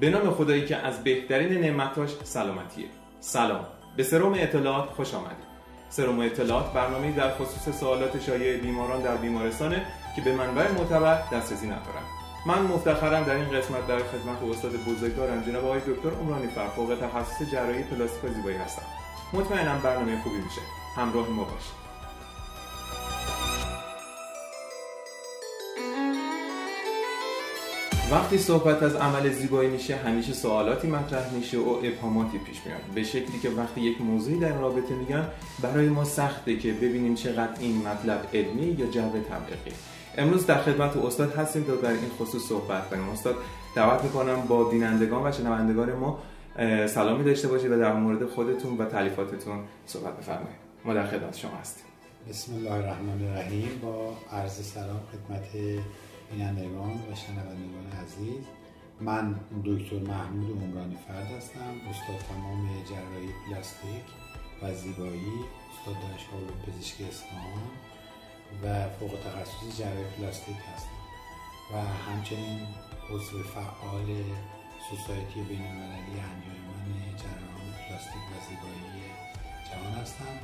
به نام خدایی که از بهترین نعمتاش سلامتیه. سلام. به سروم اطلاعات خوش آمدید. سروم اطلاعات برنامه در خصوص سوالات شایع بیماران در بیمارستانه که به منبع معتبر دسترسی ندارن من مفتخرم در این قسمت در خدمت استاد بزرگوارم جناب آقای دکتر عمرانی فرفوق تخصص جراحی پلاستیک و زیبایی هستم. مطمئنم برنامه خوبی میشه. همراه ما باشید. وقتی صحبت از عمل زیبایی میشه همیشه سوالاتی مطرح میشه و ابهاماتی پیش میاد. به شکلی که وقتی یک موضوعی در رابطه میگن برای ما سخته که ببینیم چقدر این مطلب علمی یا جبه تبلیغی. امروز در خدمت استاد هستیم تا در این خصوص صحبت کنیم. استاد دعوت می‌کنم با بینندگان و شنوندگان ما سلامی داشته باشید و در مورد خودتون و تعلیفاتتون صحبت بفرمایید. ما در خدمت شما هستیم. بسم الله الرحمن الرحیم. با عرض سلام خدمت بینندگان و شنوندگان عزیز من دکتر محمود عمرانی فرد هستم استاد تمام جراحی پلاستیک و زیبایی استاد دانشگاه پزشکی اصفهان و فوق تخصص جراحی پلاستیک هستم و همچنین عضو فعال سوسایتی بین المللی انجمن جراحان پلاستیک و زیبایی جهان هستم.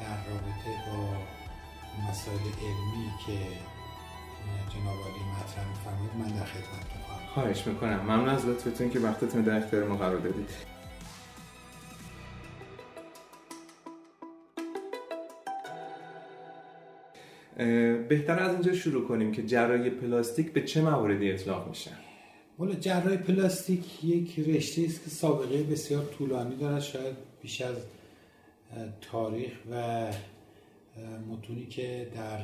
در رابطه با مسائل علمی که جناب عالی مطرح میفرمایید من در خدمتتون خواهم. خواهش می‌کنم. ممنون از لطفتون که وقتتون در اختیار ما قرار دادید. بهتر از اینجا شروع کنیم که جراحی پلاستیک به چه مواردی اطلاق میشه؟ والا جراحی پلاستیک یک رشته است که سابقه بسیار طولانی دارد شاید بیش از تاریخ و متونی که در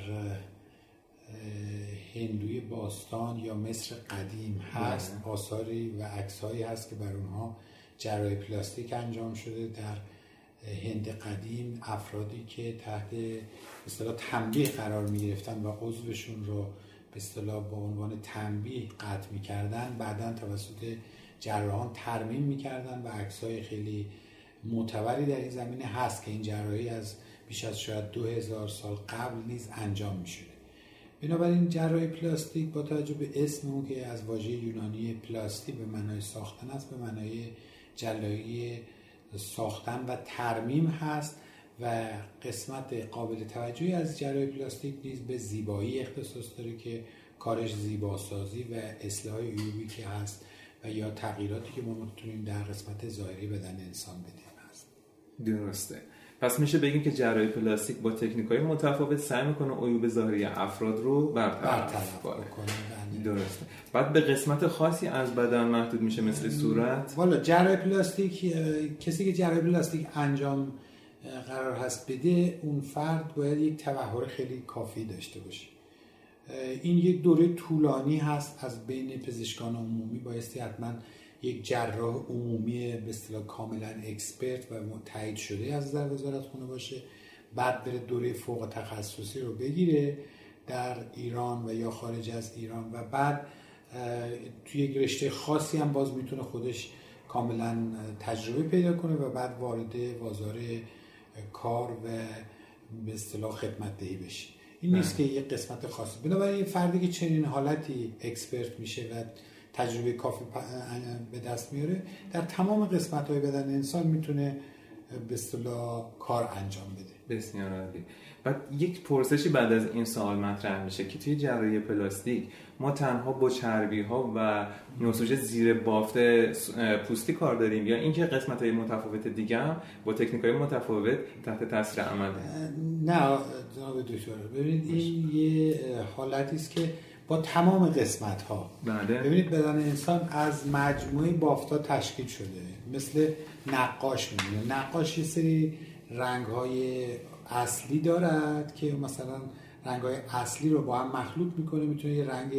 هندوی باستان یا مصر قدیم هست بله. آثاری و عکسهایی هست که بر اونها جراحی پلاستیک انجام شده در هند قدیم افرادی که تحت اصطلاح تنبیه قرار می گرفتن و عضوشون رو به اصطلاح با عنوان تنبیه قطع می کردن بعدا توسط جراحان ترمیم می کردن و عکسای خیلی معتبری در این زمینه هست که این جراحی از بیش از شاید دو هزار سال قبل نیز انجام می شده بنابراین جراحی پلاستیک با توجه به اسم اون که از واژه یونانی پلاستی به معنای ساختن است به معنای جلایی ساختن و ترمیم هست و قسمت قابل توجهی از جراحی پلاستیک نیز به زیبایی اختصاص داره که کارش زیباسازی و اصلاح عیوبی که هست و یا تغییراتی که ما می‌تونیم در قسمت ظاهری بدن انسان بدیم. هست درسته. پس میشه بگیم که جراحی پلاستیک با تکنیک های متفاوت سعی می‌کنه عیوب ظاهری افراد رو برطرف کنه. بله. درسته. بعد به قسمت خاصی از بدن محدود میشه مثل صورت. والا جراحی پلاستیک کسی که جراحی پلاستیک انجام قرار هست بده اون فرد باید یک تبحر خیلی کافی داشته باشه. این یک دوره طولانی هست از بین پزشکان عمومی. بایستی حتما یک جراح عمومی به اصطلاح کاملا اکسپرت و تایید شده از در وزارت خونه باشه. بعد بره دوره فوق تخصصی رو بگیره در ایران و یا خارج از ایران و بعد توی یک رشته خاصی هم باز می‌تونه خودش کاملا تجربه پیدا کنه و بعد وارد بازار کار و به اصطلاح خدمت دهی بشه. این نیست. که یک قسمت خاصی. بنابراین فردی که چنین حالتی expert میشه و تجربه کافی به دست میاره. در تمام قسمت های بدن انسان می‌تونه به اصطلاح کار انجام بده. بسیار عالی. بعد یک پرسشی بعد از این سوال مطرح میشه که توی جراحی پلاستیک ما تنها با چربی ها و نسوج زیر بافت پوستی کار داریم یا اینکه قسمت های متفاوت دیگه هم با تکنیک های متفاوت تحت تاثیر عمل نه جناب دکتر. ببینید این یه حالتی است که با تمام قسمت ها بله. ببینید بدن انسان از مجموعه بافتا تشکیل شده. مثل نقاش میمونه نقاش یه سری رنگ های اصلی دارد که مثلا رنگ های اصلی رو با هم مخلوط می‌کنه می‌تونه یه رنگ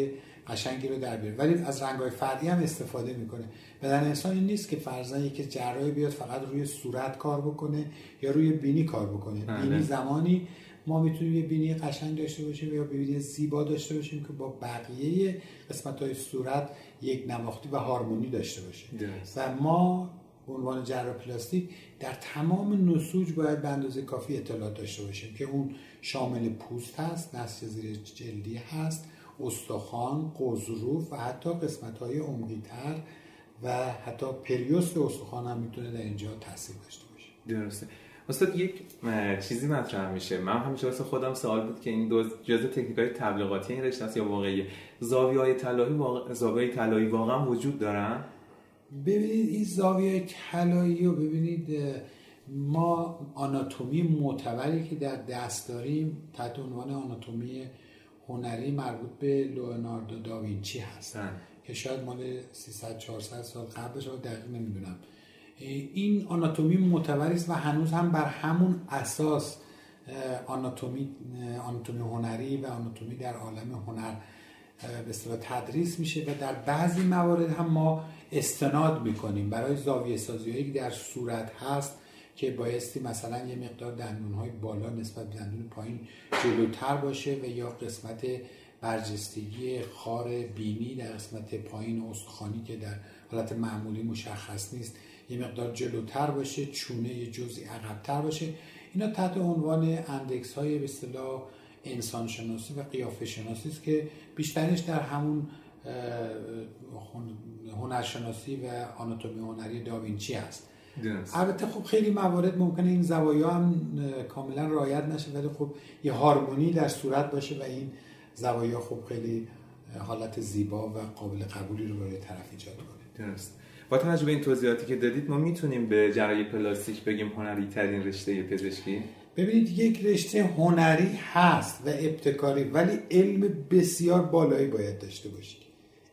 قشنگی رو در بیاره. ولی از رنگ های فردی هم استفاده می‌کنه. بدن انسان این نیست که فرضاً یکی جراحی بیاد فقط روی صورت کار بکنه یا روی بینی کار بکنه. بله. بینی زمانی ما می‌تونیم یه بینی قشنگ داشته باشیم یا بینی زیبا داشته باشیم که با بقیه قسمت های صورت یک نواختی و هارمونی داشته باشیم. و ما به عنوان جراح پلاستیک در تمام نسوج باید به اندازه کافی اطلاعات داشته باشیم که اون شامل پوست هست نسج زیر جلدی هست استخوان قضروف و حتی قسمت های تر و حتی پریوست استخوان هم می‌تونه در اینجا تاثیر داشته باشه. درسته. استاد یک چیزی مطرح میشه. من همیشه واسه خودم سوال بود که این دو جزء تکنیک های تبلیغاتی این رشته است یا واقعی زاویه های طلایی واقع... زاویه طلایی واقعا وجود دارن؟ ببینید این زاویه طلایی رو ببینید ما آناتومی معتبری که در دست داریم تحت عنوان آناتومی هنری مربوط به لئوناردو داوینچی هستن که شاید مال 300 400 سال قبلش رو دقیق نمی‌دونم. این آناتومی معتبری است و هنوز هم بر همون اساس آناتومی آناتومی هنری و آناتومی در عالم هنر به اصطلاح تدریس میشه و در بعضی موارد هم ما استناد می‌کنیم. برای زاویه سازی که در صورت هست که بایستی مثلا یه مقدار دندون های بالا نسبت به دندون پایین جلوتر باشه و یا قسمت برجستگی خار بینی در قسمت پایین استخوانی که در حالت معمولی مشخص نیست یه مقدار جلوتر باشه چونه یه جزئی عقبتر باشه. اینا تحت عنوان اندکس های به اصطلاح انسان شناسی و قیافه شناسی است که بیشترش در همون هنرشناسی و آناتومی هنری داوینچی هست. البته خب خیلی موارد ممکنه این زوایا هم کاملا رعایت نشه ولی خب یه هارمونی در صورت باشه و این زوایا خب خیلی حالت زیبا و قابل قبولی رو برای طرف ایجاد کنه. درست. با توجه به این توضیحاتی که دادید ما می‌تونیم به جراحی پلاستیک بگیم هنری ترین رشته پزشکی؟ ببینید یک رشته هنری هست و ابتکاری ولی علم بسیار بالایی باید داشته باشید.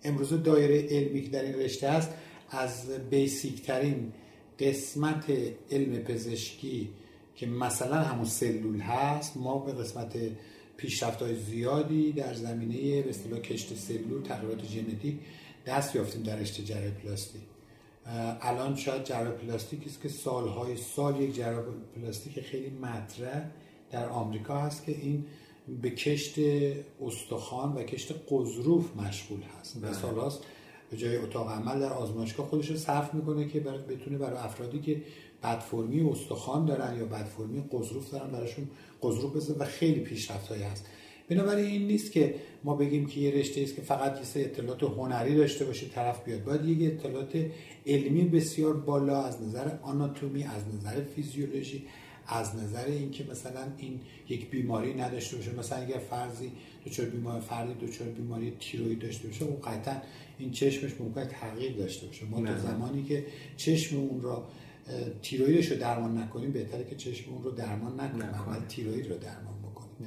امروز دایره علمی که در این رشته هست از بیسیک ترین قسمت علم پزشکی که مثلا همون سلول هست ما به قسمت پیشرفت های زیادی در زمینه به اصطلاح کشت سلول تغییرات ژنتیک دست یافتیم در رشته جراحی پلاستیک. الان شاید جراح پلاستیکی است که سالهای سال یک جراح پلاستیک خیلی مطرح در آمریکا هست که این به کشت استخوان و کشت قضروف مشغول هست و بله. سال هاست به جای اتاق عمل در آزمایشگاه خودش رو صرف می‌کنه که بتونه برای افرادی که بدفرمی استخوان دارن یا بدفرمی قضروف دارن براشون قضروف بزنه و خیلی پیشرفت هست بنابراین این نیست که ما بگیم که یه رشته است که فقط یه اطلاعات هنری داشته باشه طرف بیاد. باید یه اطلاعات علمی بسیار بالا از نظر آناتومی از نظر فیزیولوژی از نظر اینکه مثلا این یک بیماری نداشته باشه. مثلا اگر فرضی دچار بیماری فردی دچار بیماری تیروید داشته باشه اون قطعا این چشمش ممکن تغییر داشته باشه. ما تا زمانی که چشم اون را تیرویدش رو درمان نکنیم بهتره که چشم اون رو درمان نکنیم اول تیروید رو درمان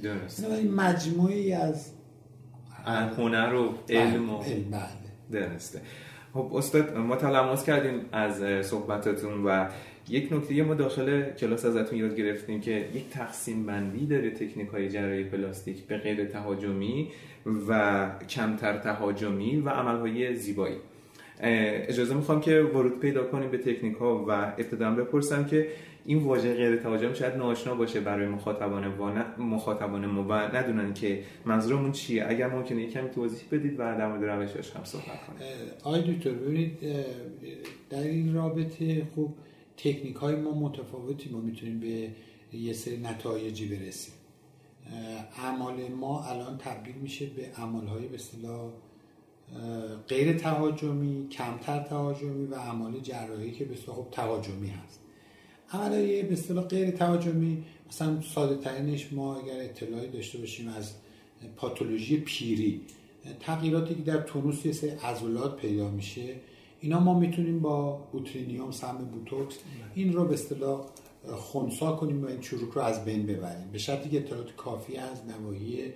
درست این مجموعی از هنر و علم و علم بله. درسته. خب استاد ما تلمس کردیم از صحبتاتون و یک نکته ما داخل کلاس ازتون یاد گرفتیم که یک تقسیم بندی داره تکنیک های جراحی پلاستیک به غیر تهاجمی و کمتر تهاجمی و عمل های زیبایی اجازه می‌خوام که ورود پیدا کنیم به تکنیک ها و ابتدا بپرسم که این واژه غیر تهاجم شاید ناشنا باشه برای مخاطبان و مخاطبان ما ندونن که منظورمون چیه. اگر ممکنه یکم توضیح بدید و در مورد روشش هم صحبت کنید آقای دکتر ببینید در این رابطه خوب تکنیک های ما متفاوتی ما می‌تونیم به یه سری نتایجی برسیم. اعمال ما الان تبدیل میشه به اعمال های به اصطلاح غیر تهاجمی کمتر تهاجمی و اعمال جراحی که به خب تهاجمی هست. عملهای به اصطلاح غیر تهاجمی مثلا ساده ترینش ما اگر اطلاعی داشته باشیم از پاتولوژی پیری تغییراتی که در تونوس یه سری عضلات پیدا میشه اینا ما می‌تونیم با بوترینیوم سم بوتوکس این رو به اصطلاح خونسا کنیم و این چروک رو از بین ببریم. به شرطی که اطلاعات کافی از نواحی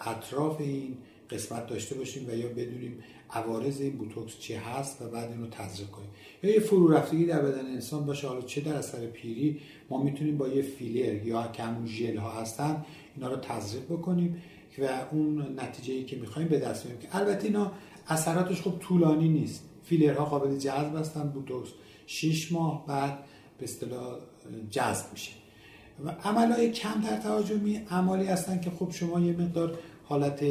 اطراف این قسمت داشته باشیم و یا بدونیم عوارض این بوتوکس چی هست و بعد اینو تزریق کنیم. یا یه فرو رفتگی در بدن انسان باشه حالا چه در اثر پیری ما می‌تونیم با یه فیلر یا که همون ژل ها هستن اینا رو تزریق بکنیم و اون نتیجه ای که می‌خوایم به دست بیاریم. که البته اینا اثراتش خب طولانی نیست. فیلرها قابل جذب هستن بوتوکس 6 ماه بعد به اصطلاح جذب میشه. و عملهای کم در تهاجمی عملی هستن که خب شما یه مقدار حالت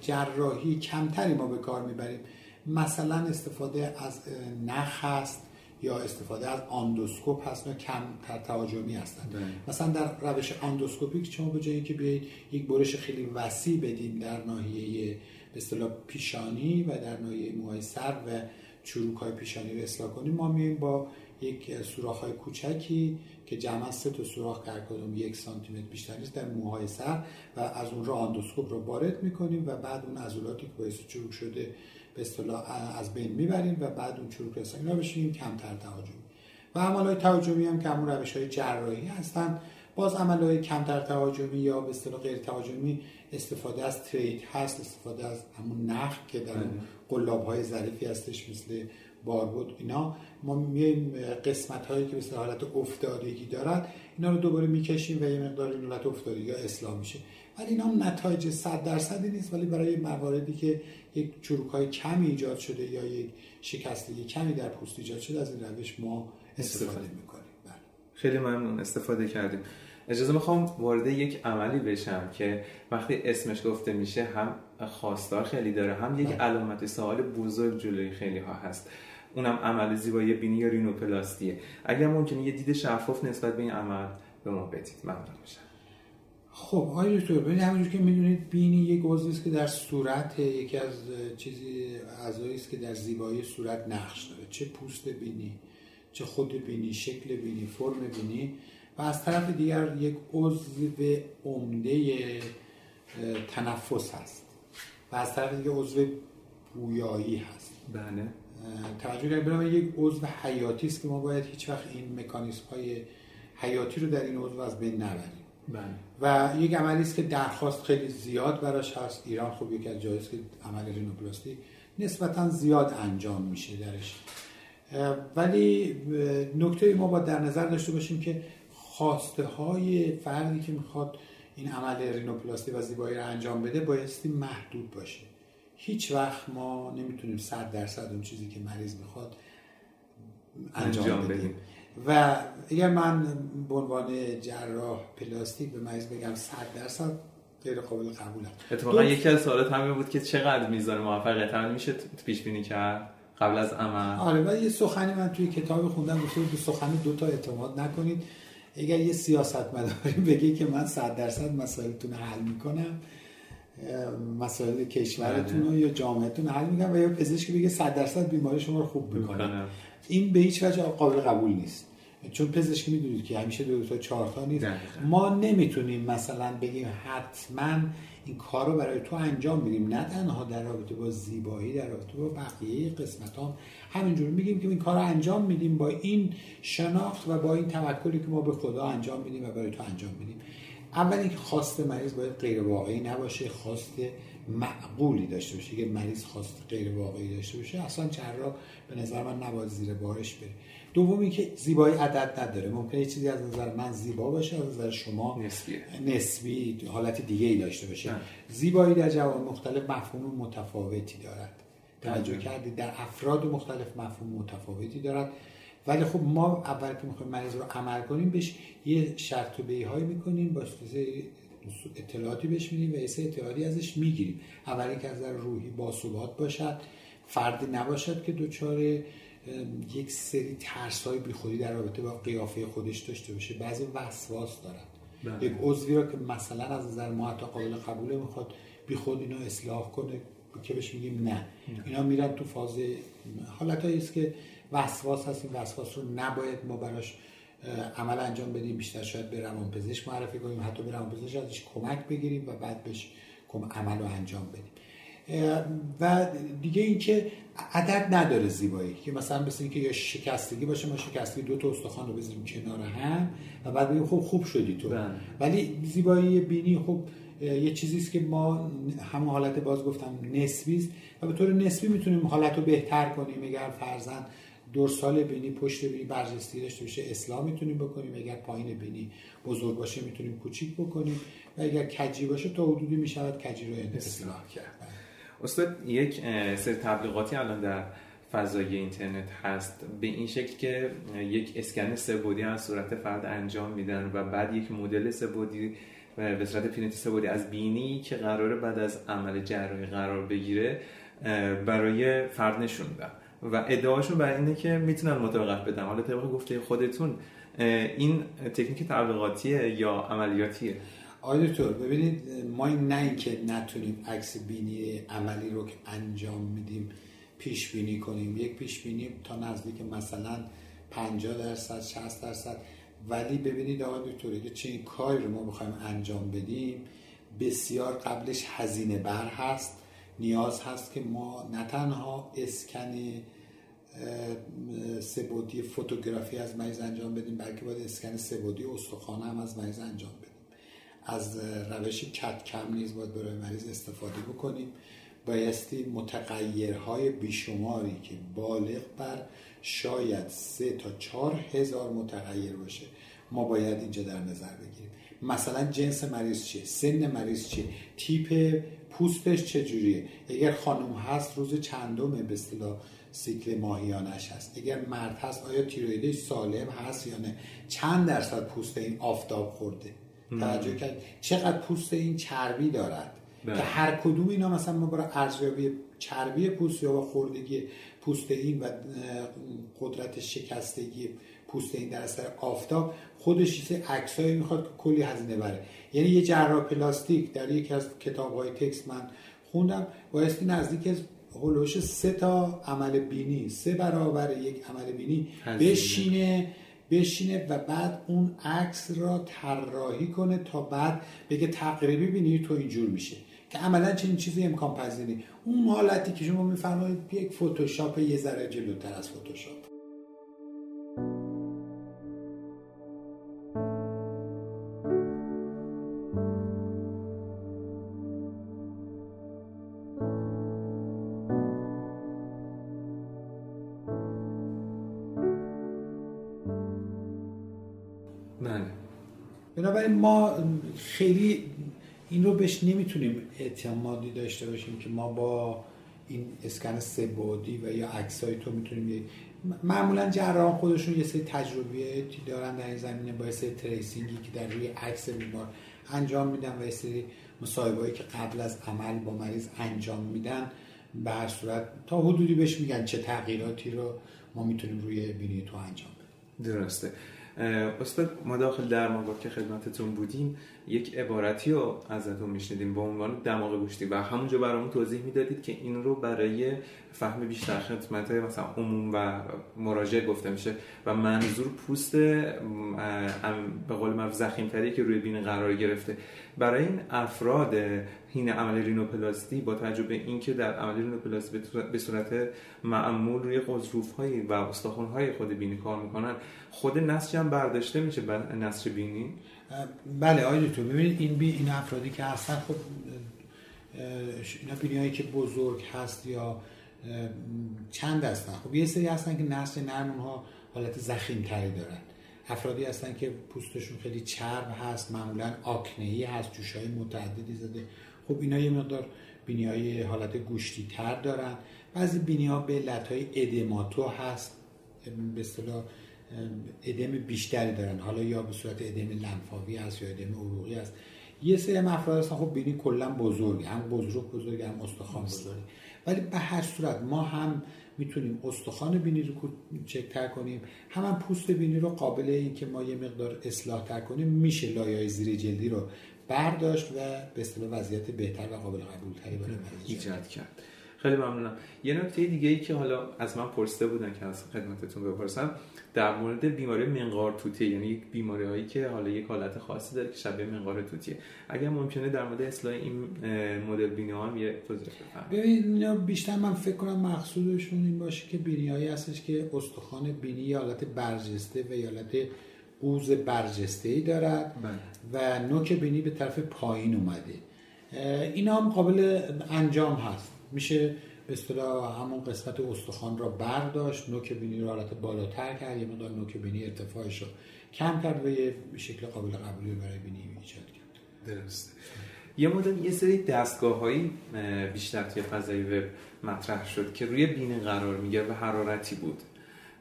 جراحی کمتری ما به کار می‌بریم مثلا استفاده از نخ هست یا استفاده از آندوسکوپ هست و کم تهاجمی هستن ده. مثلا در روش آندوسکوپیک شما به جای اینکه بیایید یک برش خیلی وسیع بدیم در ناحیه به اصطلاح پیشانی و در ناحیه موهای سر و چروک های پیشانی رو اصلاح کنیم ما میایم با یک سوراخ های کوچکی که جمع سه تا سوراخ در کدوم یک سانتی متر بیشتر نیست در موهای سر و از اون رو آندوسکوپ رو وارد می‌کنیم و بعد اون عضلاتی که باعث چروک شده به اصطلاح از بین می‌بریم و بعد اون چروک رسانی اینا بشیم کمتر تهاجمی. و عمل های تهاجمی هم که همون روش های جراحی هستن باز عمل های کمتر تهاجمی یا به اصطلاح غیر تهاجمی استفاده از ترید هست استفاده از همون نخ که در اون قلاب های ظریفی هستش مثل باربود اینا ما میایم قسمت هایی که به حالت افتادگی دارد اینا رو دوباره می‌کشیم و یه مقدار این حالت افتادگی اصلاح میشه. ولی اینا هم نتایج 100 درصدی نیست ولی برای مواردی که یک چروک های کمی ایجاد شده یا یک شکستگی کمی در پوست ایجاد شده از این روش ما استفاده می‌کنیم. بله. خیلی ممنون. استفاده کردیم. اجازه می‌خوام وارد یک عملی بشم که وقتی اسمش گفته میشه هم خواستار خیلی داره هم یک بله. علامت سوال بزرگ جلوی خیلی ها هست. اونم عمل زیبایی بینی یا رینوپلاستیه اگر ممکنه یه دید شفاف نسبت به این عمل به ما بدید. ممنون میشم. خب آقای دکتر ببینید همونجور که می‌دونید بینی یک عضوی است که در صورت یکی از چیزی اعضایی است که در زیبایی صورت نقش داره. چه پوست بینی چه خود بینی شکل بینی فرم بینی. و از طرف دیگر یک عضو عمده تنفس هست. و از طرف دیگر عضو بویایی هست. بله. توجه کنید برای یک عضو حیاتی است که ما باید هیچ وقت این مکانیسم های حیاتی رو در این عضو از بین نبریم. بله. و یک عملی است که درخواست خیلی زیاد براش هست. ایران خب یکی از جایست که عمل رینوپلاستی نسبتا زیاد انجام میشه درش. ولی نکته ما باید در نظر داشته باشیم که خواسته های فردی که می‌خواد این عمل رینوپلاستی و زیبایی رو انجام بده بایستی محدود باشه. هیچ وقت ما نمی‌تونیم صد درصد اون چیزی که مریض می‌خواد انجام, بدیم. و اگر من به عنوان جراح پلاستیک به مریض بگم صد درصد غیر قابل قبوله. اتفاقا یکی از سوالات همین بود که چقدر میزان موفقیت؟ هم میشه پیش بینی کرد؟ قبل از عمل؟ آره و یه سخنی من توی کتاب خوندم گفته به سخن دو تا اعتماد نکنید. اگر یه سیاست مداری بگی که من صد درصد مسائلتون حل می‌کنم مسائل کشورتون رو یا جامعتون حل می‌کنم و یا پزشک بگه صد درصد بیماری شما رو خوب می‌کنم این به هیچ وجه قابل قبول نیست. چون پزشکی می‌دونید که همیشه دو تا چهار تا نیست. ما نمی‌تونیم مثلا بگیم حتما این کار رو برای تو انجام بدیم نه تنها در رابطه با زیبایی در رابطه با بقیه قسمت ها همینجور میگیم که این کار رو انجام میدیم با این شناخت و با این توکلی که ما به خدا انجام میدیم و برای تو انجام میدیم. اول اینکه خواست مریض باید غیر واقعی نباشه خواست معقولی داشته باشه. که مریض خواست غیر واقعی داشته باشه اصلا جراح به نظر من نباید زیر بارش بره. دومی که زیبایی عدد نداره. ممکنه چیزی از نظر من زیبا باشه از نظر شما نسبی نسبی حالت دیگه ای داشته باشه. زیبایی در جوان مختلف مفهوم متفاوتی دارد. توجه کردید. در افراد مختلف مفهوم متفاوتی دارد. ولی خب ما اول که می‌خوایم مریض رو عمل کنیم بهش یه شرط و بیهایی می‌کنیم با اطلاعاتی بهش میدیم و یه اطلاعاتی ازش می‌گیریم. اولی که از روحی باثبات باشد فردی نباشد که دچار یک سری ترس های بیخودی در رابطه با قیافه خودش داشته باشه. بعضی وسواس دارد. بله. یک عضوی را که مثلا از نظر ما حتی قابل قبوله می‌خواد بیخود اینو اصلاح کنه که بهش میگیم نه. اینا میرن تو فاز حالت است که وسواس هست این وسواس رو نباید ما براش عمل انجام بدیم. بیشتر شاید به روانپزشک معرفی کنیم. حتی به روانپزشک ازش کمک بگیریم و بعد بهش عمل رو انجام بدیم. و دیگه اینکه عدد نداره زیبایی که مثلا مثل اینکه یا شکستگی باشه ما شکستگی دو تا استخوان رو بذاریم کنار هم و بعد بگیم خب خوب شدی تو. بله. ولی زیبایی بینی خب یه چیزی است که ما همون حالت باز گفتم نسبی است و به طور نسبی می‌تونیم حالت رو بهتر کنیم. اگر فرزن دورسال بینی پشت بینی برجستی داشته باشه اصلاح می‌تونیم بکنیم. اگر پایین بینی بزرگ باشه می‌تونیم کوچیک بکنیم. و اگر کجی باشه تا حدودی می‌شود کجی رو اصلاح کرد. استاد یک سری تبلیغاتی الان در فضای اینترنت هست. به این شکل که یک اسکن سه‌بعدی از صورت فرد انجام میدن و بعد یک مدل سه‌بعدی به صورت پرینت سه‌بعدی از بینی که قراره بعد از عمل جراحی قرار بگیره برای فرد نشون و ادعاشون بر اینه که می‌تونن مطابقت بدن. حالا طبق گفته خودتون این تکنیک تبلیغاتیه یا عملیاتیه؟ آقای دکتر ببینید ما نه اینکه نتونیم عکس بینی عملی رو که انجام میدیم پیش بینی کنیم. یک پیش بینی تا نزدیک مثلا 50 درصد 60 درصد. ولی ببینید آقای دکتر که چه کاری رو ما می‌خوایم انجام بدیم. بسیار قبلش هزینه بر هست. نیاز هست که ما نه تنها اسکن سبودی فوتوگرافی از مریض انجام بدیم بلکه باید اسکن سبودی استخوان هم از مریض انجام بدیم. از روش کت کم نیز باید برای مریض استفاده بکنیم. بایستی متغیرهای بیشماری که بالغ بر شاید سه تا چهار هزار متغیر باشه ما باید اینجا در نظر بگیریم. مثلا جنس مریض چیه؟ سن مریض چیه؟ تیپ پوستش چجوریه؟ اگر خانم هست روز چندمه به اصطلاح سیکل ماهیانش هست. اگر مرد هست آیا تیرویدش سالم هست یا نه؟ چند درصد پوست این آفتاب خورده؟ توجه کرد. چقدر پوست این چربی دارد؟ که بله. هر کدوم اینا مثلا ما برای ارزیابی چربی پوست یا خوردگی پوست این و قدرت شکستگی پوست این در اثر آفتاب خودش یه عکسایی می‌خواد که کلی هزینه بره. یعنی یه جراح پلاستیک در یکی از کتاب های تکس من خوندم بایستی نزدیک از هلوش سه تا عمل بینی سه برابر یک عمل بینی بشینه بشینه و بعد اون عکس را طراحی کنه تا بعد بگه تقریبی بینی تو اینجور میشه. که عملا چنین چیزی امکان پذیری اون حالتی که شما میفرمایید یک فتوشاپ یه ذره جلوتر از فتوشاپ ما خیلی این رو بهش نمی‌تونیم اعتمادی داشته باشیم که ما با این اسکن سه و یا عکسای تو می‌تونیم معمولا جراحان خودشون یه سری تجربیاتی دارن در این زمینه با سری تریسینگی که در روی عکس بیمار انجام میدن و یه سری مصاحبه‌ای که قبل از عمل با مریض انجام میدن به هر صورت تا حدودی بهش میگن چه تغییراتی رو ما می‌تونیم روی بینی تو انجام بدیم. درسته. استاد ما داخل درمان که خدمتتون بودیم یک عبارتی رو ازتون میشنیدیم به عنوان دماغ گوشتی و همونجا برامون توضیح می‌دادید که این رو برای فهم بیشتر خدمت مثلا عموم و مراجع گفته میشه و منظور پوست به قول معروف زخیمتری که روی بین قرار گرفته. برای این افراد هین عمل رینوپلاستی با توجه به اینکه در عمل رینوپلاستی به صورت معمول روی قضروف هایی و استخوان های خود بینی کار می‌کنن خود نسج هم برداشته میشه نسج بینی؟ بله آقای تو ببینید این بی این افرادی که هستن خب اینا بینی که بزرگ هست یا چند هستن؟ خب یه سری هستن که نسل نرم ها حالت زخیم تری دارن. افرادی هستن که پوستشون خیلی چرب هست معمولا آکنهی هست جوشای متعددی زده. خب اینا یه مقدار بینی های حالت گوشتی تر دارن. بعضی بینی ها به علت ادماتو هست به اصطلاح ادم بیشتری دارن. حالا یا به صورت ادم لنفاوی هست یا ادم عروقی هست. یه سری افراد هستن خب بینی کلا بزرگ هم بزرگ بزرگ هم استخوان بزرگ ولی به هر صورت ما هم می‌تونیم استخوان بینی رو چک تر کنیم. هم, هم پوست بینی رو قابل این که ما یه مقدار اصلاح تر کنیم میشه لایه زیر جلدی رو برداشت و به اصطلاح وضعیت بهتر و قابل قبول تری برای ایجاد کرد. خیلی ممنونم. یه نکته دیگه ای که حالا از من پرسیده بودن که از خدمتتون بپرسم در مورد بیماری منقار توتیه یعنی یک بیماری هایی که حالا یک حالت خاصی داره که شبیه منقار توتیه. اگر ممکنه در مورد اصلاح این مدل بینی هم یه توضیح ببین بیشتر من فکر کنم مقصودشون این باشه که بینیایی هستش که استخوان بینی یا حالت برجسته و حالت قوز برجسته ای دارد بله. و نوک بینی به طرف پایین اومده. اینا هم قابل انجام هست. میشه به اصطلاح همون قسمت استخوان را برداشت نوک بینی رو حالت بالاتر کرد یه مقدار نوک بینی ارتفاعش رو کم کرد و یه شکل قابل قبولی برای بینی ایجاد کرد. درسته. یه مدل یه سری دستگاه هایی بیشتر توی فضای وب مطرح شد که روی بینی قرار می‌گیره و حرارتی بود.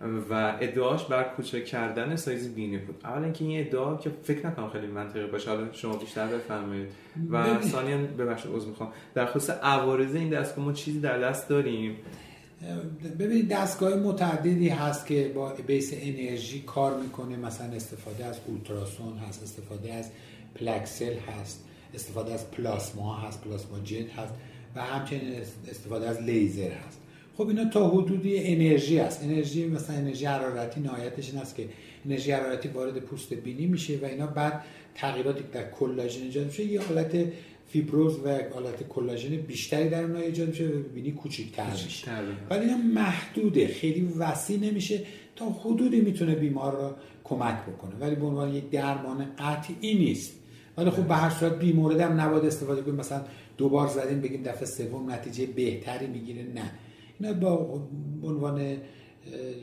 و ادعاش بر کوچک کردن سایز بینی بود. اولا اینکه این ادعا که فکر نکنم خیلی منطقی باشه حالا شما بیشتر بفرمایید. و ثانیا ببخشید عذر می‌خوام. در خصوص عوارض این دستگاه ما چیزی در دست داریم؟ ببینید دستگاه متعددی هست که با بیس انرژی کار می‌کنه. مثلا استفاده از اولتراسون هست استفاده از پلکسل هست استفاده از پلاسما هست پلاسما جت هست و همچنین استفاده از لیزر هست. خب اینا تا حدودی انرژی است. انرژی مثلا انرژی حرارتی نهایتش این است که انرژی حرارتی وارد پوست بینی میشه و اینا بعد تغییراتی در کلاژن ایجاد میشه. یه حالت فیبروز و حالت کلاژن بیشتری در اونها ایجاد میشه و بینی کوچیک‌تر میشه. ولی اینا محدوده. خیلی وسیع نمیشه. تا حدودی می‌تونه بیمار را کمک بکنه. ولی به عنوان یک درمان قطعی نیست. ولی خب به هر صورت بی‌مورد هم نباید استفاده کنیم. مثلا دوبار زدیم بگیم دفعه سوم نتیجه بهتری می‌گیره. نه. اینا با عنوان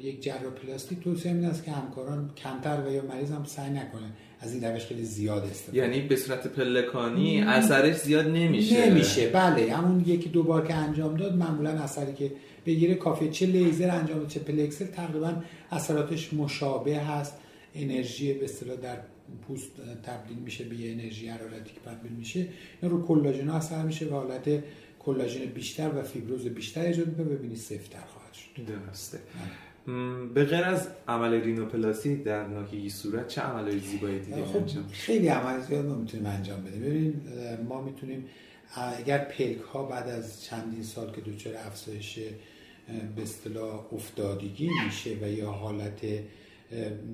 یک جراح پلاستیک توصیه این است که همکاران کمتر و یا مریض هم سعی نکنه از این روش خیلی زیاد استفاده یعنی به صورت پلکانی اثرش زیاد نمیشه. نمیشه. بله همون یکی دو بار که انجام داد معمولا اثری که بگیره کافی چه لیزر انجام داد چه پلکسر تقریبا اثراتش مشابه هست. انرژی به اصطلاح در پوست تبدیل میشه به یه انرژی حرارتی که تبدیل میشه این رو کلاژن اثر میشه و حالت کلاژن بیشتر و فیبروز بیشتر ایجاد می‌کنه. ببینید سفتر خواهد شد. درسته. به غیر از عمل رینوپلاسی در ناحیه صورت چه عملهای زیبایی دیگه خب خیلی عمل زیاد ما می‌تونیم انجام بدیم. ببین ما می‌تونیم اگر پلک ها بعد از چندین سال که دچار افزایش به اصطلاح افتادگی میشه و یا حالت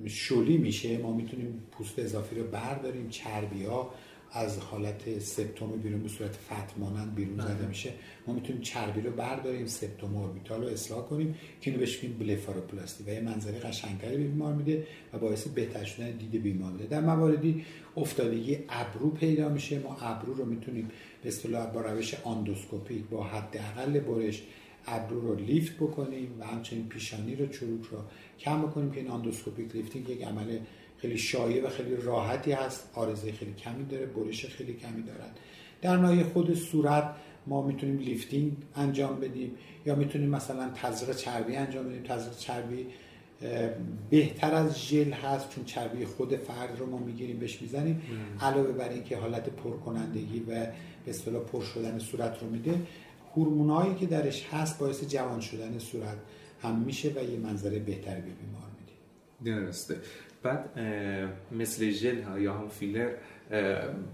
شولی میشه ما می‌تونیم پوست اضافی رو برداریم چربی ها از حالت سپتوم بیرون به صورت فتمانند بیرون زده بله. میشه. ما می‌تونیم چربی رو برداریم سپتوم اوربیتال رو اصلاح کنیم که اینو بهش میگیم بلفاروپلاستی و یه منظره قشنگتری به بیمار میده و باعث بهتر شدن دید بیمار میده در مواردی افتادگی ابرو پیدا میشه. ما ابرو رو می‌تونیم به اصطلاح با روش endoscopic با حداقل برش ابرو رو lift بکنیم و همچنین پیشانی رو چروک رو کم بکنیم که این endoscopic lifting یک عمل خیلی شایع و خیلی راحتی هست. عارضه خیلی کمی داره برش خیلی کمی دارد در ناحیه خود صورت ما می‌تونیم lifting انجام بدیم یا می‌تونیم مثلا تزریق چربی انجام بدیم. تزریق چربی بهتر از ژل هست چون چربی خود فرد رو ما می‌گیریم بهش می‌زنیم. علاوه بر اینکه حالت پرکنندگی و به اصطلاح پر شدن صورت رو میده هورمونایی که درش هست باعث جوان شدن صورت هم میشه و یه منظره بهتری به بیمار میده. درسته. بعد مثل ژل ها یا هم فیلر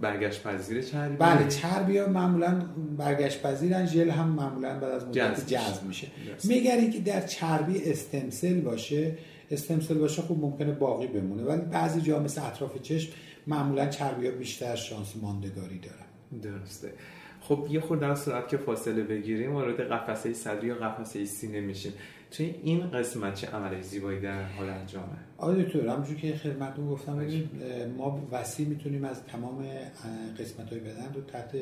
برگشت پذیر چربی. بله چربی ها معمولا برگشت پذیرن ژل هم معمولا بعد از مدت جذب میشه. میگر اینکه در چربی استمسل باشه استمسل باشه خب ممکنه باقی بمونه ولی بعضی جا مثل اطراف چشم معمولا چربی ها بیشتر شانس ماندگاری دارن. درسته. خب یه خورده در صورت که فاصله بگیریم وارد قفسه صدری یا قفسه سینه میشیم. توی این قسمت چه عمل زیبایی در حال انجامه؟ آقای دکتر همونجور که خدمتتون گفتم ما وسیع می‌تونیم از تمام قسمت های بدن رو تحت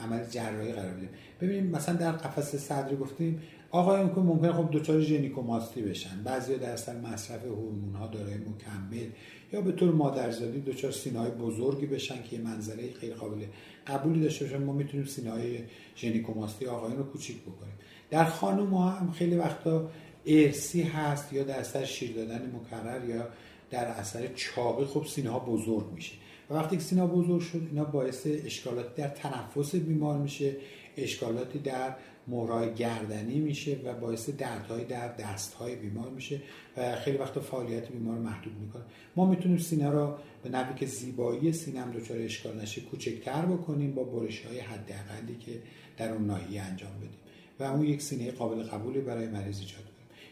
عمل جراحی قرار بدیم. ببینیم مثلا در قفسه صدری گفتیم آقایان که ممکن خب دچار ژنیکوماستی بشن. بعضی در اثر مصرف هورمون ها دارای مکمل. یا به طور مادرزادی دچار سینه های بزرگی بشن که یه منظره خیلی قابل قبولی داشته باشن. ما می‌تونیم سینه های ژنیکوماستی آقایان رو کوچیک بکنیم. در خانم ها هم خیلی وقتا ارسی هست یا در اثر شیر دادن مکرر یا در اثر چاقی خب سینه ها بزرگ میشه. و وقتی که سینه بزرگ شد اینا باعث اشکالاتی در تنفس بیمار میشه اشکالاتی در مهرای گردنی میشه و باعث دردهای در دستهای بیمار میشه و خیلی وقت فعالیت بیمار محدود می‌کنه. ما می‌تونیم سینه را به نوی که زیبایی سینه هم دچار اشکال نشه کوچکتر بکنیم با برش های حداقلی که در اون ناحیه انجام بدیم. و اون یک سینه قابل قبولی برای مریض ایجاد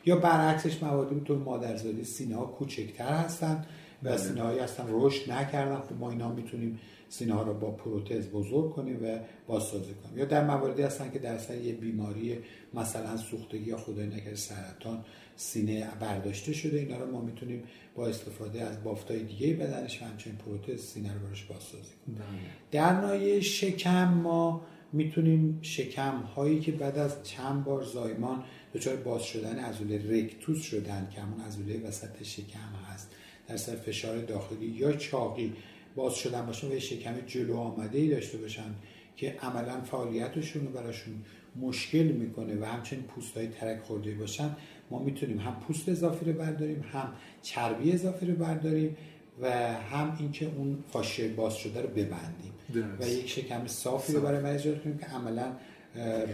یا برعکسش مواردی طور مادرزادی سینه ها کوچکتر هستن و بله. سینه هایی هستن رشد نکردن خب ما اینا می‌تونیم سینه ها رو با پروتز بزرگ کنیم و بازسازی کنیم یا در مواردی هستن که در سر یه بیماری مثلا سوختگی یا خدای نکرده سرطان سینه برداشته شده اینا رو ما می‌تونیم با استفاده از بافتای دیگه بدنش و همچنین پروتز سینه رو براش بازسازی کنیم بله. در نایه شکم ما می‌تونیم شکم هایی که بعد از چند بار زایمان دچار باز شدن عضله رکتوس شدن که همون عضله وسط شکم هست در سر فشار داخلی یا چاقی باز شدن باشن و شکم جلو آمده ای داشته باشن که عملا فعالیتشون رو براشون مشکل می‌کنه و همچنین پوست های ترک خورده باشن ما می‌تونیم هم پوست اضافی رو برداریم هم چربی اضافی رو برداریم و هم اینکه اون فاشه باز شده رو ببندیم. و یک شکم صافی رو برای مریض کنیم که عملا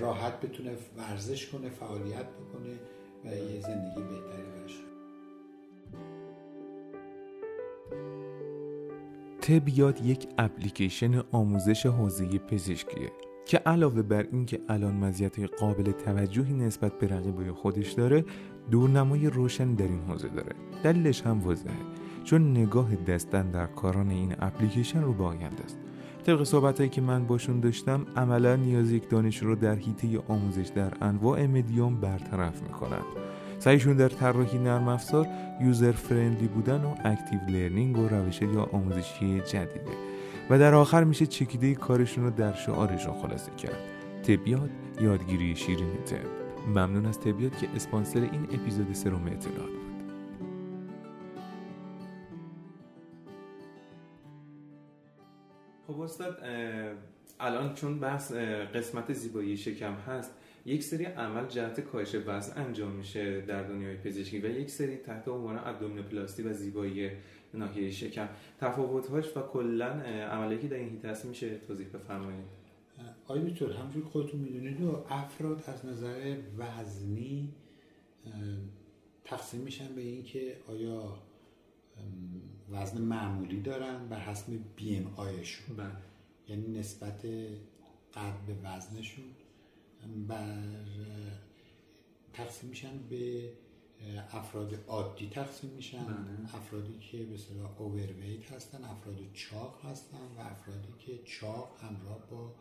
راحت بتونه ورزش کنه فعالیت بکنه و یه زندگی بهتری باشه تب یاد یک اپلیکیشن آموزش حوزه پزشکیه که علاوه بر اینکه الان مزیت قابل توجهی نسبت به رقیبای خودش داره دورنمای روشن در این حوزه داره. دلیلش هم واضحه. چون نگاه دستن در کاران این اپلیکیشن رو به آینده است. طبق صحبت که من باشون داشتم عملا نیاز یک دانش رو در حیطه آموزش در انواع مدیوم برطرف می‌کنند. سعیشون در طراحی نرم افزار یوزر فرندلی بودن و اکتیو لرنینگ و روش یا آموزشی جدیده. و در آخر میشه چکیده کارشون رو در شعارشون خلاصه کرد. تبیاد یادگیری شیرین تب ممنون از تبیاد که اسپانسر این اپیزود سروم اطلاعات بود. استاد الان چون بحث قسمت زیبایی شکم هست یک سری عمل جهت کاهش وزن انجام میشه در دنیای پزشکی و یک سری تحت عنوان ابدومینوپلاستی و زیبایی ناحیه شکم. تفاوت‌هاش و کلا عملی که در این هیته میشه توضیح بفرمایید. آقای دکتر همونجور خودتون می‌دونید و افراد از نظر وزنی تقسیم میشن به اینکه آیا وزن معمولی دارن بر حسب بی ام آیشون بله. یعنی نسبت قد به وزنشون. بر تقسیم میشن به افراد عادی تقسیم میشن. بله. افرادی که به اصطلاح اوورویت هستن افراد چاق هستن و افرادی که چاق همراه با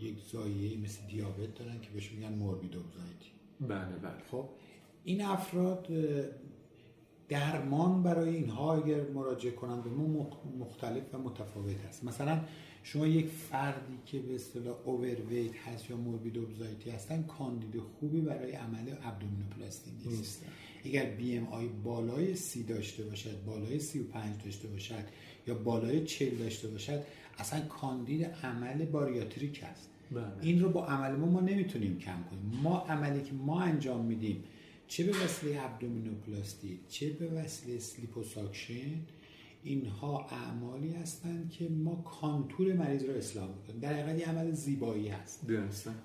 یک زایه مثل دیابت دارن که بهش میگن موربید اوبزایتی بله بله. خب این افراد درمان برای اینها اگر مراجعه کنن به ما مختلف و متفاوت هست مثلا شما یک فردی که به اصطلاح overweight هست یا morbid obesity هستن کاندید خوبی برای عمل abdominoplasty نیست. اگر BMI بالای سی داشته باشد بالای سی و پنج داشته باشد یا بالای چهل داشته باشد اصلا کاندید عمل bariatric است. بله. این رو با عمل ما ما نمی‌تونیم کم کنیم. ما عملی که ما انجام میدیم چه به وسیله abdominoplasty چه به وسیله لیپوساکشن اینها اعمالی هستند که ما کانتور مریض رو اصلاح می‌کنیم. در حقیقت یه عمل زیبایی هست.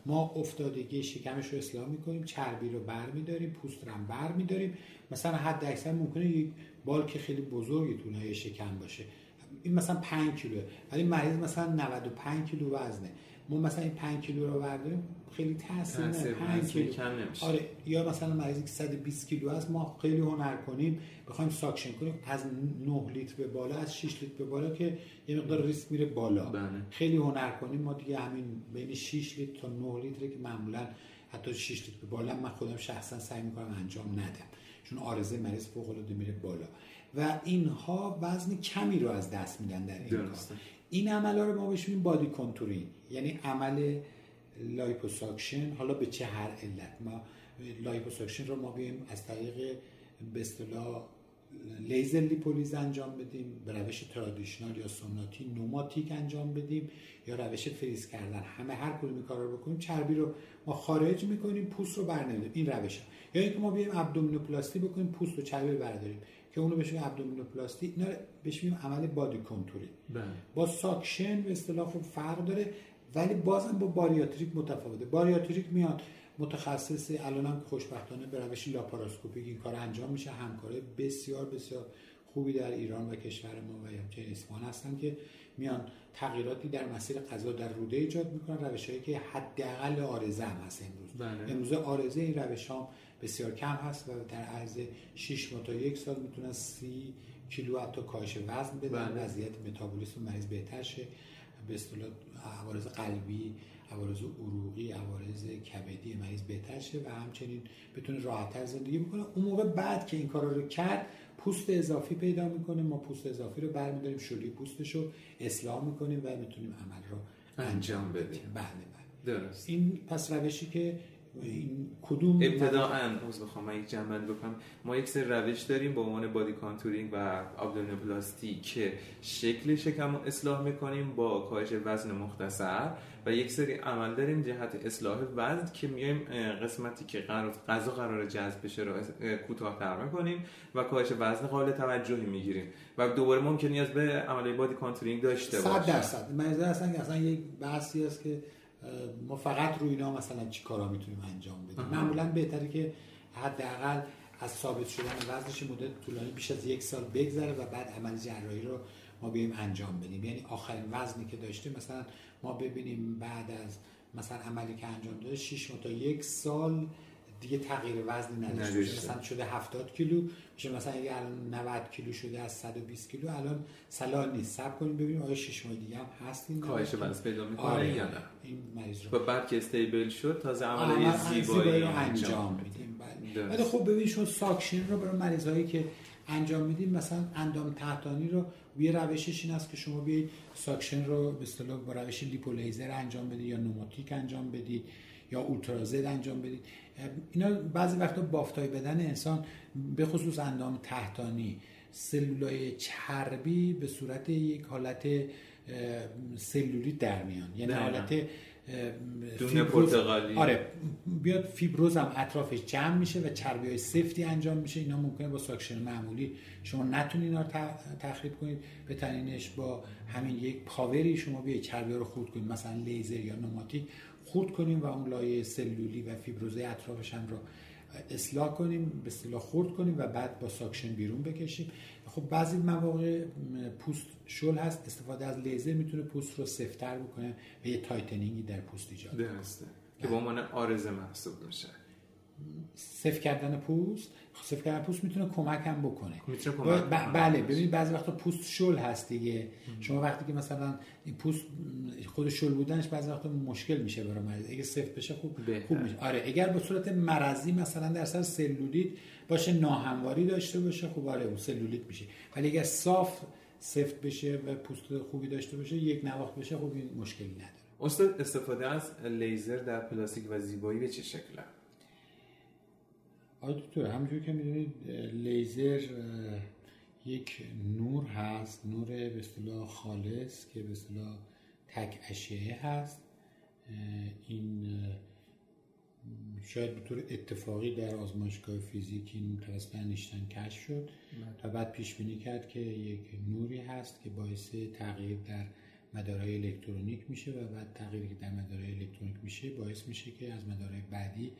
ما افتادگی شکمش رو اصلاح می‌کنیم چربی رو برمیداریم پوست رو هم برمیداریم. مثلا حد اکثر ممکنه یک بالک خیلی بزرگی تو شکم باشه. این مثلا 5 کیلو ولی مریض مثلا 95 کیلو وزنه. ما مثلا این 5 کیلو رو برداریم خیلی تاثیر 5 کیلو. آره یا مثلا مریضی که 120 کیلو هست ما خیلی هنر کنیم بخوایم suction کنیم از 9 لیتر به بالا از 6 لیتر به بالا که یه مقدار ریسک میره بالا. بله. خیلی هنر کنیم. ما دیگه همین بین 6 لیتر تا 9 لیتر که معمولا حتی 6 لیتر به بالا من خودم شخصا سعی می‌کنم انجام ندم. چون عارضه مریض فوق العاده میره بالا. و اینها وزن کمی رو از دست میدن در این کار. این عملا رو ما بهش میگیم body contouring یعنی عمل liposuction حالا به چه هر علت؟ ما liposuction رو ما بیایم از طریق به اصطلاح لیزر لیپولیز انجام بدیم به روش traditional یا سنتی pneumatic انجام بدیم یا روش فریز کردن. همه هر کدوم کار رو بکنیم. چربی رو ما خارج می‌کنیم پوست رو برنمیداریم این روش یا اینکه ما بیایم abdominoplasty بکنیم پوست و چربی رو برداریم. که اونو بهش abdominoplasty اینا بهش عمل body contouring بله. با suction به اصطلاح خوب فرق داره ولی بازم با باریاتریک متفاوته باریاتریک میاد متخصص الان هم خوشبختانه به روش لاپاراسکوپیک این کار انجام میشه همکاره بسیار بسیار خوبی در ایران و کشور ما و همچنین اسمان هستن که میان تغییراتی در مسیر غذا در روده ایجاد می‌کنن روش هایی که حداقل آرزه هم هست امروز بله. امروز آرزه این روش هم بسیار کم هست و در عرض 6 ماه تا یک سال می‌تونن 30 کیلو حتی کاهش وزن بدن. بله. وضعیت متابولیسم مریض بهتر شه به اصطلاح عوارض قلبی عوارض عروقی عوارض کبدی مریض بهتر شه و همچنین بتونه راحتتر زندگی بکنه. اون موقع بعد که این کارا رو کرد پوست اضافی پیدا می‌کنه. ما پوست اضافی رو برمیداریم شلی پوستش رو اصلاح می‌کنیم و می‌تونیم عمل رو انجام بدیم. بله بله. درست. این پس روشی که این کدوم ابتدائا عذر بخوام من یک جمع بکنم. ما یک سری روش داریم با عنوان body contouring و abdominoplasty که شکل شکم رو اصلاح می‌کنیم با کاهش وزن مختصر و یک سری عمل داریم جهت اصلاح وزن که میایم قسمتی که قرار غذا قرار جذب بشه رو کوتاه‌تر می‌کنیم و کاهش وزن قابل توجهی می‌گیریم و دوباره ممکن نیاز به عملیات body contouring داشته باشه 100 درصد. من اصلا که اصلا یک بحثی است که ما فقط روی اینا مثلا چی کارا می‌تونیم انجام بدیم. معمولا بهتره که حداقل از ثابت شدن وزنش مدت طولانی بیش از یک سال بگذره و بعد عمل جراحی رو ما بیایم انجام بدیم. یعنی آخرین وزنی که داشتیم مثلا ما ببینیم بعد از مثلا عملی که انجام داده 6 تا یک سال دیگه تغییر وزنی نداشته مثلا شده 70 کیلو میشه مثلا اگه الان 90 کیلو شده از 120 کیلو الان سلال نیست. صبر کنیم ببینیم آیا 6 ماه دیگه هم هست این کاهش وزن پیدا می‌کنه آره یا نه؟ این مریض رو. و بعد که استیبل شد تازه عمل زیبایی رو انجام میدیم. ولی خب ببین شما suction رو برای مریضایی که انجام میدیم مثلا اندام تحتانی رو یه روشش این است که شما بیاید suction رو به اصطلاح با روش lipolaser انجام بدید یا pneumatic انجام بدید یا ultrasound انجام بدید. اینا بعضی وقتا بافتای بدن انسان به خصوص اندام تحتانی سلولای چربی به صورت یک حالت سلولیت در میان. یعنی حالت دونه پرتغالی. آره. بیاد فیبروز هم اطرافش جمع میشه و چربی های سفتی انجام میشه. اینا ممکنه با suction معمولی شما نتونید اینا رو تخریب کنید. بهترینش با همین یک power ی شما بیاید چربی ها رو خورد کنید. مثلا لیزر یا pneumatic. خورد کنیم و اون لایه سلولیتی و فیبروزه اطرافش هم رو اصلاح کنیم به اصطلاح خورد کنیم و بعد با suction بیرون بکشیم. خب بعضی مواقع پوست شل هست استفاده از لیزر می‌تونه پوست رو سفتر بکنه و یه tightening ی در پوست ایجاد درسته. که با عنوان عارضه محسوب میشه. سفت‌تر کردن پوست سفت‌تر کردن پوست می‌تونه کمک هم بکنه. می‌تونه کمک ب... بله ببینید بعضی وقتا پوست شل هست دیگه. شما وقتی که مثلا این پوست خود شل بودنش بعضی وقتا مشکل میشه برای مریض. اگه سفت بشه خوب خوب میشه. آره اگر به صورت مرضی مثلا در سر سلولیت باشه ناهمواری داشته باشه خب آره اون سلولیت میشه. ولی اگر صاف سفت بشه و پوست خوبی داشته باشه یک نواخت بشه خب این مشکلی نداره. استاد استفاده از لیزر در پلاستیک و زیبایی به چه شکله آره دکتر همونجور که می‌دونید لیزر یک نور هست نور به اصطلاح خالص که به اصطلاح تک اشعه هست. این شاید به طور اتفاقی در آزمایشگاه فیزیک این توسط انیشتین کشف شد تا بعد پیش بینی کرد که یک نوری هست که باعث تغییر در مدارهای الکترونیک میشه و بعد تغییری که در مدارهای الکترونیک میشه باعث میشه که از مدارهای بعدی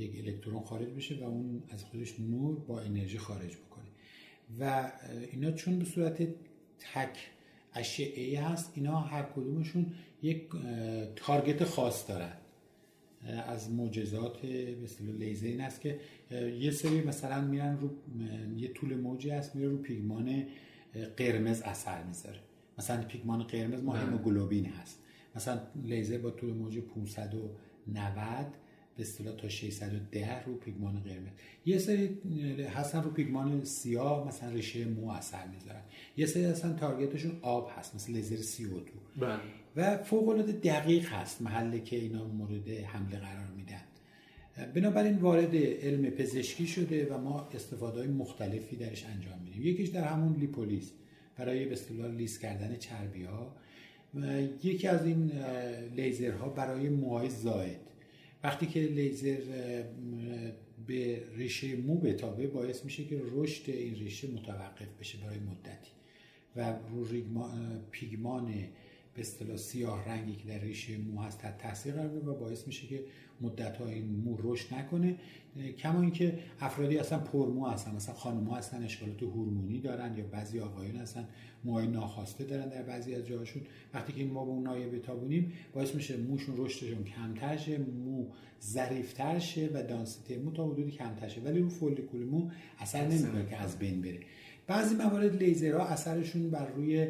یک الکترون خارج بشه و اون از خودش نور با انرژی خارج بکنه. و اینا چون به صورت تک اشعه هست اینا هر کدومشون یک تارگت خاص دارن. از معجزات اصطلاح لیزر این است که یه سری مثلا میرن رو یه طول موجی هست میره رو پیگمان قرمز اثر می‌ذاره. مثلا پیگمان قرمز ما هموگلوبین هست. مثلا لیزر با طول موج 590 به اصطلاح تا 610 رو پیگمان قرمز. یه سری هستن رو پیگمان سیاه مثلا ریشه مو اثر می‌ذارن. یه سری هستن تارگتشون آب هست مثل لیزر سی او بله. و فوق العاده دقیق هست محله که اینا مورد حمله قرار میدن. بنابراین وارد علم پزشکی شده و ما استفاده های مختلفی درش انجام میدیم. یکیش در همون لیپولیس. برای به اصطلاح لیس کردن چربی ها یکی از این لیزرها برای موهای زائد. وقتی که لیزر به ریشه مو بتابه باعث میشه که رشد این ریشه متوقف بشه برای مدتی. و رو پیگمان به اصطلاح سیاه رنگی که در ریشه مو هست تحت تاثیر قرار و باعث میشه که مدت ها این مو رشد نکنه. کما اینکه افرادی اصلا پرمو هستن مثلا خانم هستن اشکالات هورمونی دارن یا بعضی آقایون هستن موهای ناخواسته دارن در بعضی از جاهاشون. وقتی که ما به اون نایه بتابونیم باعث میشه موشون رشدشون کمتر شه مو ظریفتر شه و دانسیته مو تا حدودی کمتر شه. ولی رو فولیکول مو اثر نمی‌کنه که از بین بره. بعضی موارد لیزرها اثرشون بر روی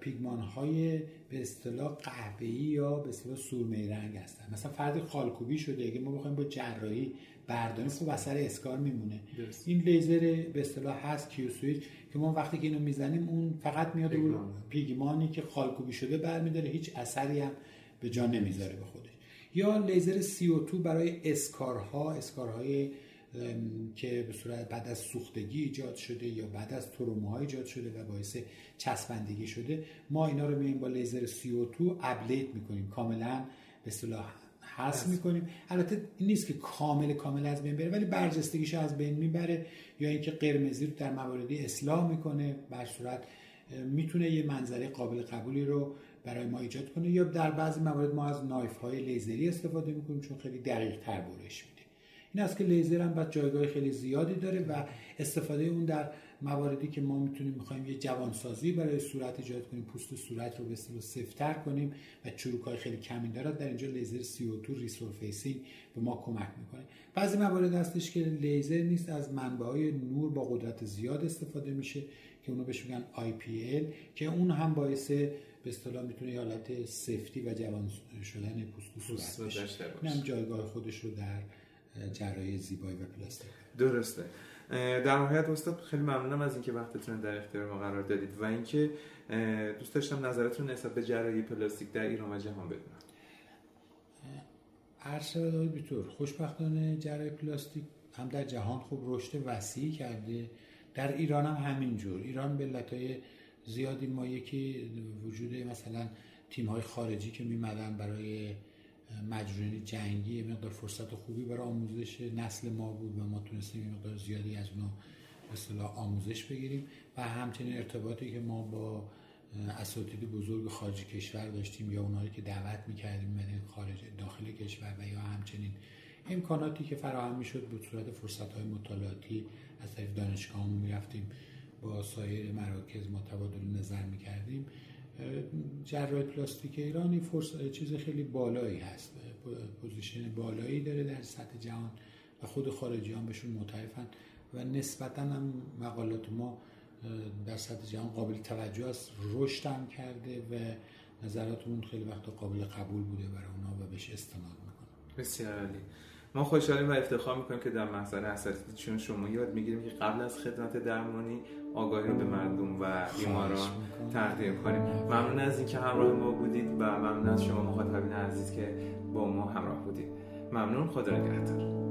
پیگمان های به اصطلاح قهوه‌ای یا به اصطلاح سرمه رنگ هستن. مثلا فرد خالکوبی شده اگه ما بخوایم با جراحی برداریم خب اثر scar میمونه. این لیزر به اصطلاح هست Q-switch که ما وقتی که اینو می‌زنیم اون فقط میاد رو پیگمانی که خالکوبی شده برمیداره هیچ اثری هم به جا نمی‌ذاره به خودش. یا لیزر CO2 برای scar ها scar های که به صورت بعد از سوختگی ایجاد شده یا بعد از تروما ایجاد شده و باعث چسبندگی شده ما اینا رو میایم با لیزر CO2 ابلیت می‌کنیم. کاملا به اصطلاح حس می‌کنیم. البته این نیست که کامل کامل از بین بره ولی برجستگیش از بین می‌بره یا اینکه قرمزی رو در مواردی اصلاح می‌کنه. بر صورت می‌تونه یه منظره قابل قبولی رو برای ما ایجاد کنه یا در بعضی موارد ما از نایف های لیزری استفاده می‌کنیم چون خیلی دقیق تر برش میده این است که لیزر هم بعد جایگاه خیلی زیادی داره و استفاده اون در مواردی که ما می‌تونیم می‌خوایم یه جوانسازی برای صورت ایجاد کنیم پوست صورت رو به اصطلاح سفتر کنیم و چروک های خیلی کمی دارد در اینجا لیزر CO2 resurfacing به ما کمک می‌کنه. بعضی موارد هستش که لیزر نیست از منبع های نور با قدرت زیاد استفاده میشه که اونو بهش میگن IPL که اون هم باعث به اصطلاح می‌تونه حالت سفتی و جوان شدن پوست صورت بشه هم جایگاه خودش رو در جراحی زیبایی و پلاستیک. درسته. در نهایت استاد خیلی ممنونم از اینکه وقتتون در اختیار ما قرار دادید و اینکه دوست داشتم نظرتون نسبت به جراحی پلاستیک در ایران و جهان بدونم. عرض بیتور خوشبختانه جراحی پلاستیک هم در جهان خوب رشد وسیعی کرده. در ایران هم همینجور ایران ملت های زیادی ما یکی وجود مثلا تیم های خارجی که میمدن برای مجرونی جنگی مقدار فرصت خوبی برای آموزش نسل ما بود و ما تونستیم مقدار زیادی از اونا اصطلاح آموزش بگیریم. و همچنین ارتباطی که ما با اساتید بزرگ خارج کشور داشتیم یا اونایی که دعوت می‌کردیم من خارج داخل کشور و یا همچنین امکاناتی که فراهم می‌شد به صورت فرصت های مطالعاتی از طریق دانشگاه می‌رفتیم. با سایر مراکز ما تبادل نظر می‌کردیم. جراح پلاستیک ایرانی فرصت چیز خیلی بالایی هست. position بالایی داره در سطح جهان و خود خارجیان بهشون معترفن و نسبتا هم مقالات ما در سطح جهان قابل توجه است رشد هم کرده و نظراتمون خیلی وقت قابل قبول بوده برای اونا و بهش استناد می‌کنن بسیار عالی. ما خوشحالیم و افتخار می‌کنیم که در محضر اساتید چون شما یاد می‌گیریم که قبل از خدمت درمانی آگاهی رو به مردم و بیماران تقدیم کنیم. ممنون از اینکه همراه ما بودید و ممنون از شما مخاطبین عزیز که با ما همراه بودید. ممنون. خدا نگهدار.